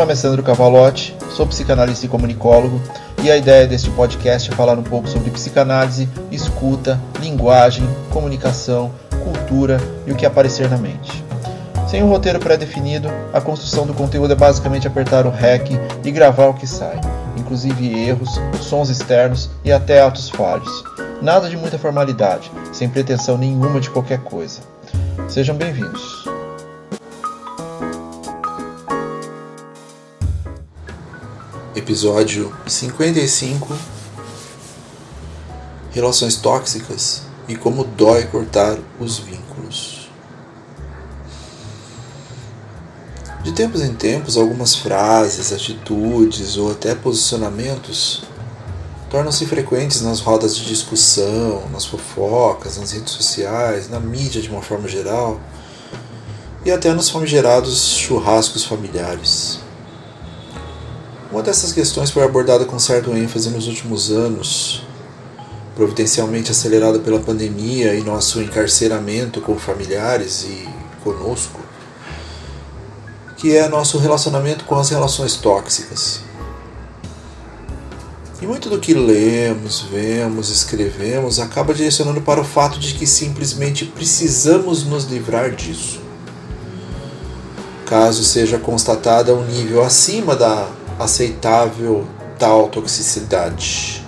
nome é Sandro Cavalotti, sou psicanalista e comunicólogo, e a ideia deste podcast é falar um pouco sobre psicanálise, escuta, linguagem, comunicação, cultura e o que aparecer na mente. Sem um roteiro pré-definido, a construção do conteúdo é basicamente apertar o REC e gravar o que sai, inclusive erros, sons externos e até atos falhos. Nada de muita formalidade, sem pretensão nenhuma de qualquer coisa. Sejam bem-vindos. Episódio 55 Relações tóxicas e como dói cortar os vínculos. De tempos em tempos, algumas frases, atitudes ou até posicionamentos tornam-se frequentes nas rodas de discussão, nas fofocas, nas redes sociais, na mídia de uma forma geral e até nos famigerados churrascos familiares. Uma dessas questões foi abordada com certo ênfase nos últimos anos, providencialmente acelerada pela pandemia e nosso encarceramento com familiares e conosco, que é nosso relacionamento com as relações tóxicas. E muito do que lemos, vemos, escrevemos acaba direcionando para o fato de que simplesmente precisamos nos livrar disso. Caso seja constatada um nível acima da aceitável tal toxicidade.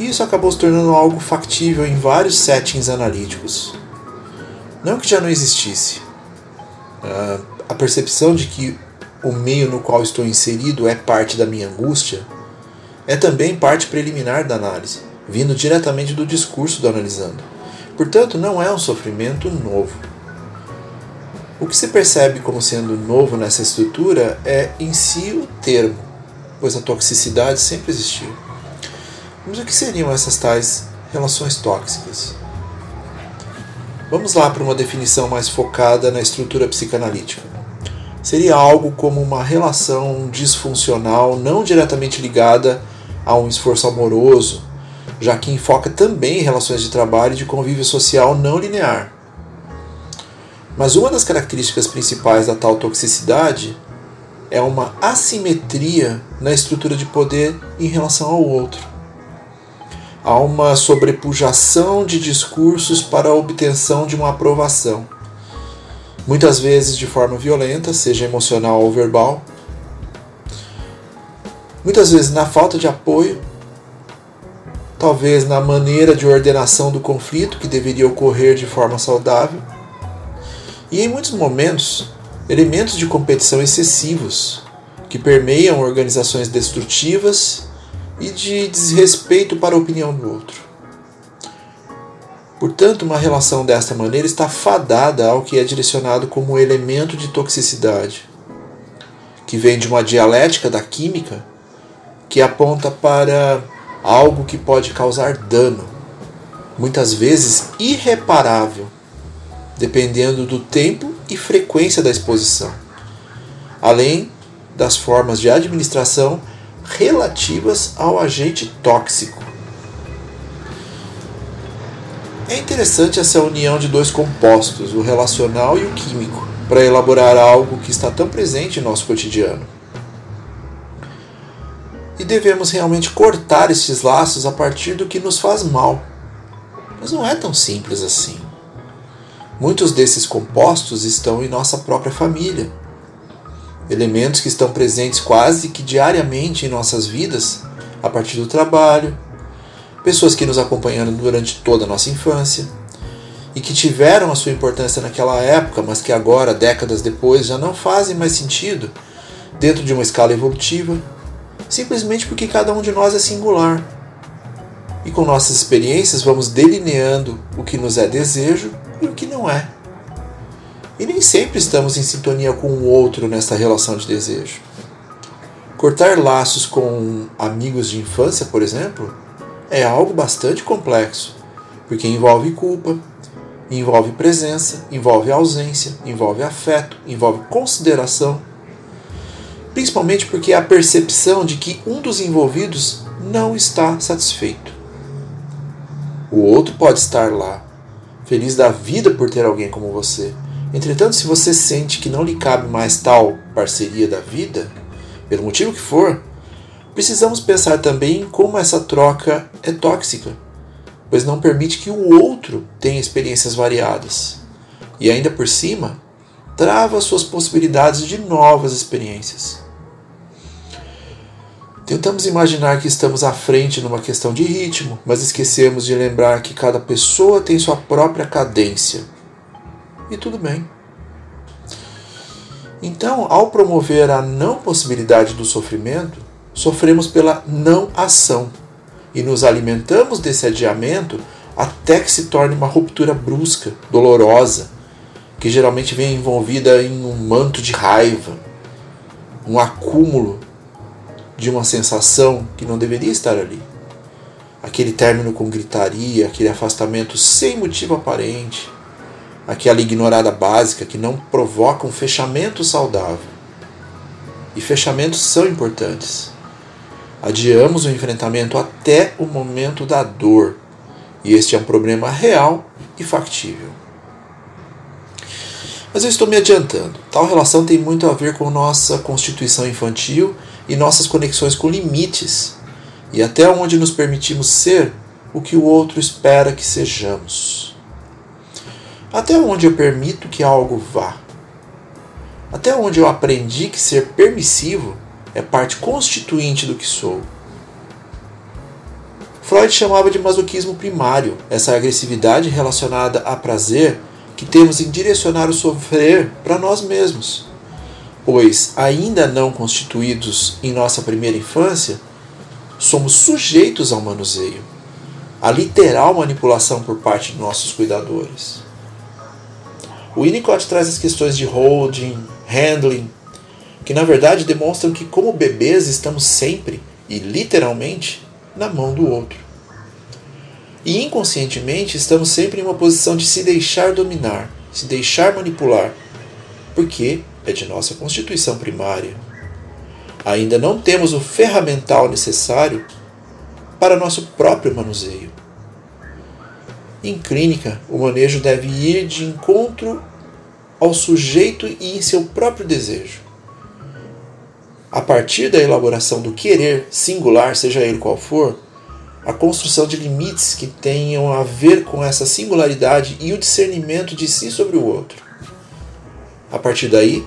Isso acabou se tornando algo factível em vários settings analíticos. Não que já não existisse. Ah, a percepção de que o meio no qual estou inserido é parte da minha angústia é também parte preliminar da análise, vindo diretamente do discurso do analisando. Portanto, não é um sofrimento novo. O que se percebe como sendo novo nessa estrutura é em si o termo, pois a toxicidade sempre existiu. Mas o que seriam essas tais relações tóxicas? Vamos lá para uma definição mais focada na estrutura psicanalítica. Seria algo como uma relação disfuncional não diretamente ligada a um esforço amoroso, já que enfoca também relações de trabalho e de convívio social não linear. Mas uma das características principais da tal toxicidade é uma assimetria na estrutura de poder em relação ao outro. Há uma sobrepujação de discursos para a obtenção de uma aprovação, muitas vezes de forma violenta, seja emocional ou verbal, Muitas vezes na falta de apoio, talvez na maneira de ordenação do conflito que deveria ocorrer de forma saudável, e em muitos momentos, elementos de competição excessivos que permeiam organizações destrutivas e de desrespeito para a opinião do outro. Portanto, uma relação desta maneira está fadada ao que é direcionado como elemento de toxicidade, que vem de uma dialética da química que aponta para algo que pode causar dano, muitas vezes irreparável, dependendo do tempo e frequência da exposição, além das formas de administração relativas ao agente tóxico. É interessante essa união de dois compostos, o relacional e o químico, para elaborar algo que está tão presente em nosso cotidiano e devemos realmente cortar estes laços a partir do que nos faz mal. Mas não é tão simples assim. Muitos desses compostos estão em nossa própria família. Elementos que estão presentes quase que diariamente em nossas vidas, a partir do trabalho, pessoas que nos acompanharam durante toda a nossa infância e que tiveram a sua importância naquela época, mas que agora, décadas depois, já não fazem mais sentido dentro de uma escala evolutiva simplesmente porque cada um de nós é singular. E com nossas experiências vamos delineando o que nos é desejo e o que não é. E nem sempre estamos em sintonia com o outro nessa relação de desejo. Cortar laços com amigos de infância, por exemplo, é algo bastante complexo, porque envolve culpa, envolve presença, envolve ausência, envolve afeto, envolve consideração principalmente porque há a percepção de que um dos envolvidos não está satisfeito. O outro pode estar lá, feliz da vida por ter alguém como você, Entretanto, se você sente que não lhe cabe mais tal parceria da vida, pelo motivo que for, precisamos pensar também em como essa troca é tóxica, pois não permite que o outro tenha experiências variadas e, ainda por cima, trava suas possibilidades de novas experiências. Tentamos imaginar que estamos à frente numa questão de ritmo, mas esquecemos de lembrar que cada pessoa tem sua própria cadência. E tudo bem. Então, ao promover a não possibilidade do sofrimento, sofremos pela não ação e nos alimentamos desse adiamento até que se torne uma ruptura brusca, dolorosa, que geralmente vem envolvida em um manto de raiva, um acúmulo de uma sensação que não deveria estar ali. Aquele término com gritaria, aquele afastamento sem motivo aparente, aquela ignorada básica que não provoca um fechamento saudável. E fechamentos são importantes. Adiamos o enfrentamento até o momento da dor, e este é um problema real e factível. Mas eu estou me adiantando. Tal relação tem muito a ver com nossa constituição infantil e nossas conexões com limites e até onde nos permitimos ser o que o outro espera que sejamos. Até onde eu permito que algo vá. Até onde eu aprendi que ser permissivo é parte constituinte do que sou. Freud chamava de masoquismo primário essa agressividade relacionada a prazer que temos em direcionar o sofrer para nós mesmos pois, ainda não constituídos em nossa primeira infância, somos sujeitos ao manuseio, à literal manipulação por parte de nossos cuidadores. O Winnicott traz as questões de holding, handling, que na verdade demonstram que, como bebês, estamos sempre e literalmente na mão do outro. E inconscientemente estamos sempre em uma posição de se deixar dominar, se deixar manipular, porque é de nossa constituição primária. Ainda não temos o ferramental necessário para nosso próprio manuseio. Em clínica, o manejo deve ir de encontro ao sujeito e em seu próprio desejo. A partir da elaboração do querer singular, seja ele qual for, a construção de limites que tenham a ver com essa singularidade e o discernimento de si sobre o outro. A partir daí,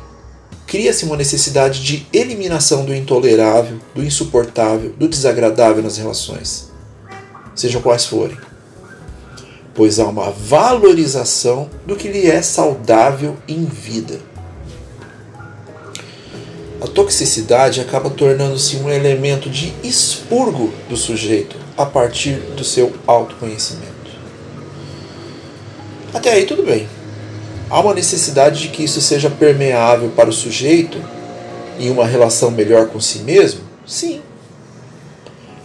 cria-se uma necessidade de eliminação do intolerável, do insuportável, do desagradável nas relações, sejam quais forem. Pois há uma valorização do que lhe é saudável em vida. A toxicidade acaba tornando-se um elemento de expurgo do sujeito a partir do seu autoconhecimento. Até aí tudo bem. Há uma necessidade de que isso seja permeável para o sujeito em uma relação melhor com si mesmo? Sim.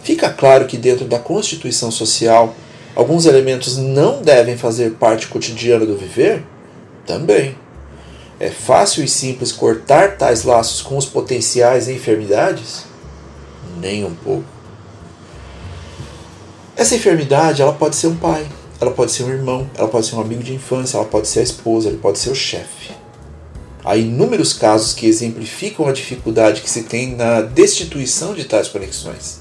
Fica claro que dentro da constituição social, alguns elementos não devem fazer parte cotidiana do viver? Também. É fácil e simples cortar tais laços com os potenciais enfermidades? Nem um pouco. Essa enfermidade ela pode ser um pai, ela pode ser um irmão, ela pode ser um amigo de infância, ela pode ser a esposa, ele pode ser o chefe. Há inúmeros casos que exemplificam a dificuldade que se tem na destituição de tais conexões.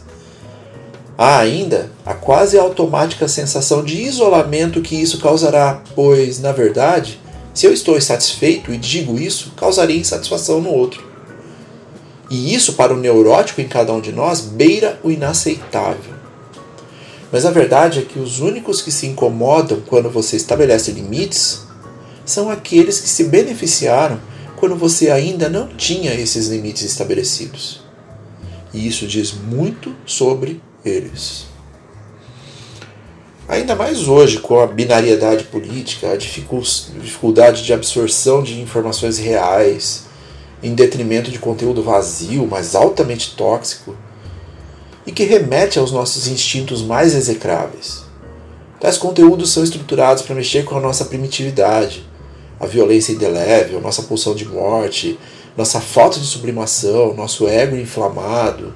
Há ainda a quase automática sensação de isolamento que isso causará, pois, na verdade, se eu estou insatisfeito e digo isso, causaria insatisfação no outro. E isso, para o neurótico em cada um de nós, beira o inaceitável. Mas a verdade é que os únicos que se incomodam quando você estabelece limites são aqueles que se beneficiaram quando você ainda não tinha esses limites estabelecidos. E isso diz muito sobre eles. Ainda mais hoje, com a binariedade política, a dificuldade de absorção de informações reais, em detrimento de conteúdo vazio, mas altamente tóxico, e que remete aos nossos instintos mais execráveis. Tais conteúdos são estruturados para mexer com a nossa primitividade, a violência indelével, nossa pulsão de morte, nossa falta de sublimação, nosso ego inflamado,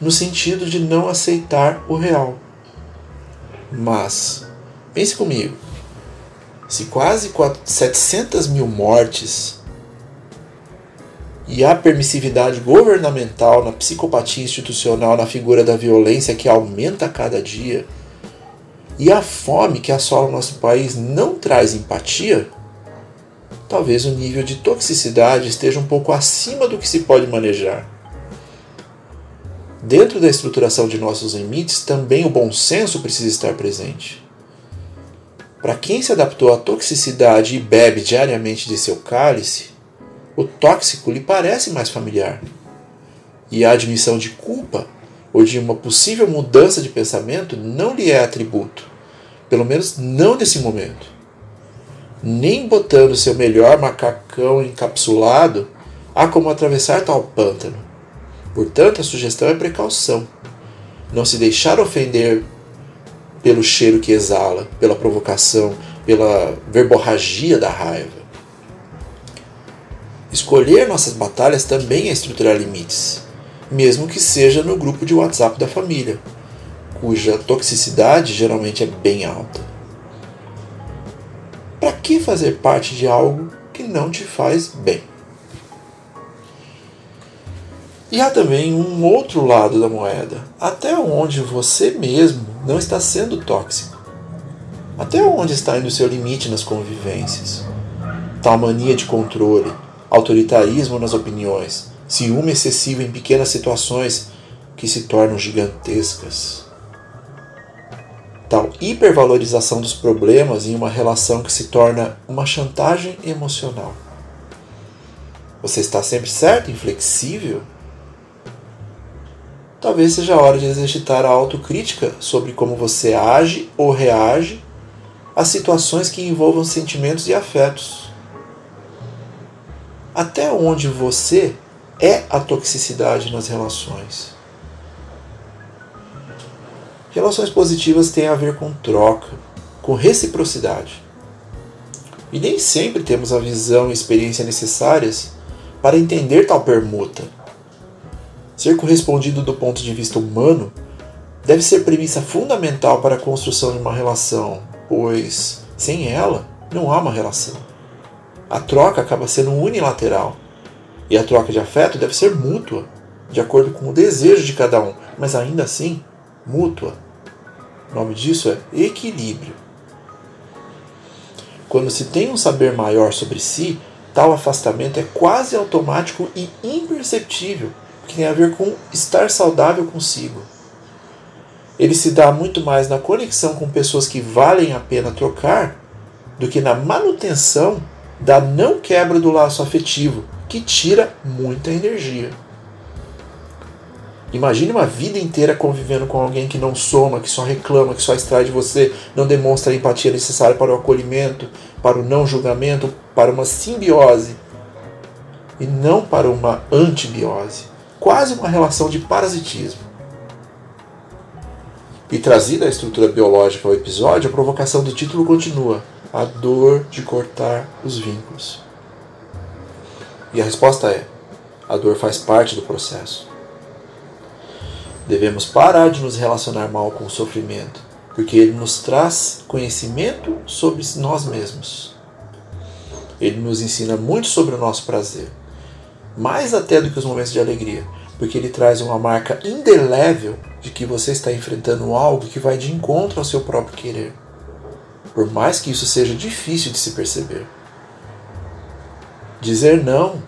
no sentido de não aceitar o real. Mas, pense comigo, Se quase 700 mil mortes e a permissividade governamental na psicopatia institucional, na figura da violência que aumenta a cada dia, e a fome que assola o nosso país não traz empatia, talvez o nível de toxicidade esteja um pouco acima do que se pode manejar. Dentro da estruturação de nossos limites, também o bom senso precisa estar presente. Para quem se adaptou à toxicidade e bebe diariamente de seu cálice, o tóxico lhe parece mais familiar. E a admissão de culpa ou de uma possível mudança de pensamento não lhe é atributo, pelo menos não nesse momento nem botando seu melhor macacão encapsulado, há como atravessar tal pântano. Portanto, a sugestão é precaução. Não se deixar ofender pelo cheiro que exala, pela provocação, pela verborragia da raiva. Escolher nossas batalhas também é estruturar limites, mesmo que seja no grupo de WhatsApp da família, cuja toxicidade geralmente é bem alta. Para que fazer parte de algo que não te faz bem? E há também um outro lado da moeda, até onde você mesmo não está sendo tóxico. Até onde está indo o seu limite nas convivências? Tal mania de controle, autoritarismo nas opiniões, ciúme excessivo em pequenas situações que se tornam gigantescas tal hipervalorização dos problemas em uma relação que se torna uma chantagem emocional. Você está sempre certo, inflexível? Talvez seja a hora de exercitar a autocrítica sobre como você age ou reage a situações que envolvam sentimentos e afetos. Até onde você é a toxicidade nas relações? Relações positivas têm a ver com troca, com reciprocidade. E nem sempre temos a visão e experiência necessárias para entender tal permuta. Ser correspondido do ponto de vista humano deve ser premissa fundamental para a construção de uma relação, pois sem ela não há uma relação. A troca acaba sendo unilateral e a troca de afeto deve ser mútua, de acordo com o desejo de cada um, mas ainda assim mútua. O nome disso é equilíbrio. Quando se tem um saber maior sobre si, tal afastamento é quase automático e imperceptível, que tem a ver com estar saudável consigo. Ele se dá muito mais na conexão com pessoas que valem a pena trocar do que na manutenção da não quebra do laço afetivo, que tira muita energia. Imagine uma vida inteira convivendo com alguém que não soma, que só reclama, que só extrai de você, não demonstra a empatia necessária para o acolhimento, para o não julgamento, para uma simbiose e não para uma antibiose. Quase uma relação de parasitismo. E trazida a estrutura biológica ao episódio, a provocação do título continua: a dor de cortar os vínculos. E a resposta é: a dor faz parte do processo. Devemos parar de nos relacionar mal com o sofrimento, porque ele nos traz conhecimento sobre nós mesmos. Ele nos ensina muito sobre o nosso prazer, mais até do que os momentos de alegria, porque ele traz uma marca indelével de que você está enfrentando algo que vai de encontro ao seu próprio querer, por mais que isso seja difícil de se perceber. Dizer não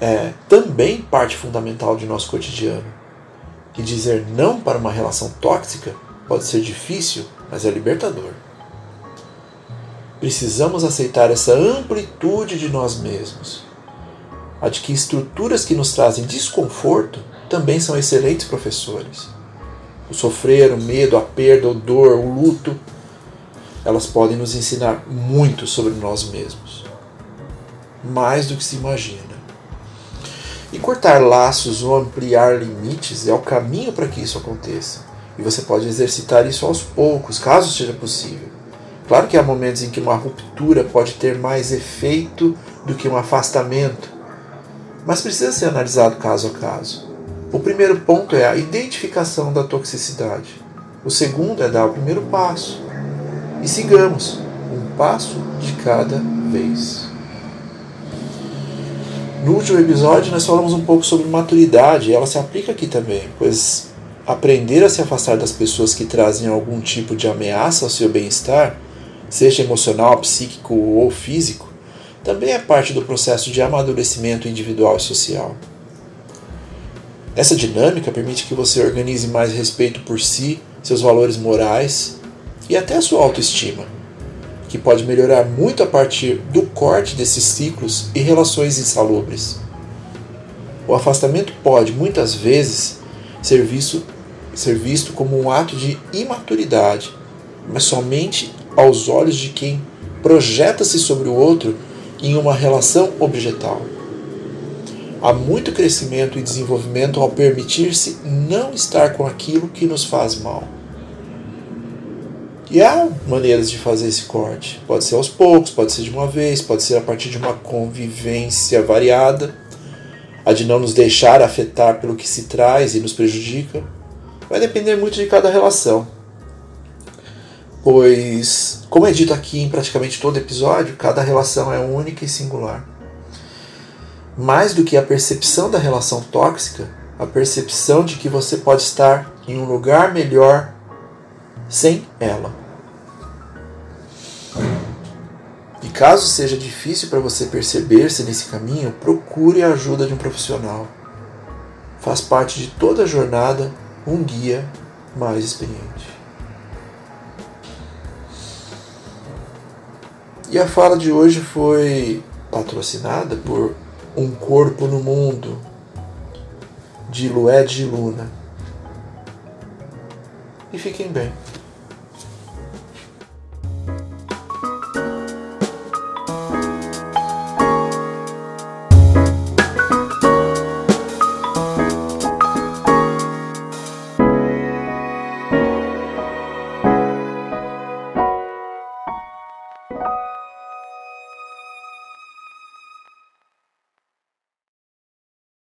é também parte fundamental de nosso cotidiano que dizer não para uma relação tóxica pode ser difícil, mas é libertador. Precisamos aceitar essa amplitude de nós mesmos. A de que estruturas que nos trazem desconforto também são excelentes professores. O sofrer, o medo, a perda, a dor, o luto, elas podem nos ensinar muito sobre nós mesmos. Mais do que se imagina. E cortar laços ou ampliar limites é o caminho para que isso aconteça. E você pode exercitar isso aos poucos, caso seja possível. Claro que há momentos em que uma ruptura pode ter mais efeito do que um afastamento, mas precisa ser analisado caso a caso. O primeiro ponto é a identificação da toxicidade. O segundo é dar o primeiro passo. E sigamos, um passo de cada vez. No último episódio, nós falamos um pouco sobre maturidade, e ela se aplica aqui também, pois aprender a se afastar das pessoas que trazem algum tipo de ameaça ao seu bem-estar, seja emocional, psíquico ou físico, também é parte do processo de amadurecimento individual e social. Essa dinâmica permite que você organize mais respeito por si, seus valores morais e até a sua autoestima, que pode melhorar muito a partir do corte desses ciclos e relações insalubres. O afastamento pode, muitas vezes, ser visto, ser visto como um ato de imaturidade, mas somente aos olhos de quem projeta-se sobre o outro em uma relação objetal. Há muito crescimento e desenvolvimento ao permitir-se não estar com aquilo que nos faz mal. E há maneiras de fazer esse corte. Pode ser aos poucos, pode ser de uma vez, pode ser a partir de uma convivência variada, a de não nos deixar afetar pelo que se traz e nos prejudica. Vai depender muito de cada relação. Pois, como é dito aqui em praticamente todo episódio, cada relação é única e singular. Mais do que a percepção da relação tóxica, a percepção de que você pode estar em um lugar melhor sem ela. Caso seja difícil para você perceber-se nesse caminho, procure a ajuda de um profissional. Faz parte de toda a jornada um guia mais experiente. E a fala de hoje foi patrocinada por Um Corpo no Mundo, de Lued de Luna. E fiquem bem.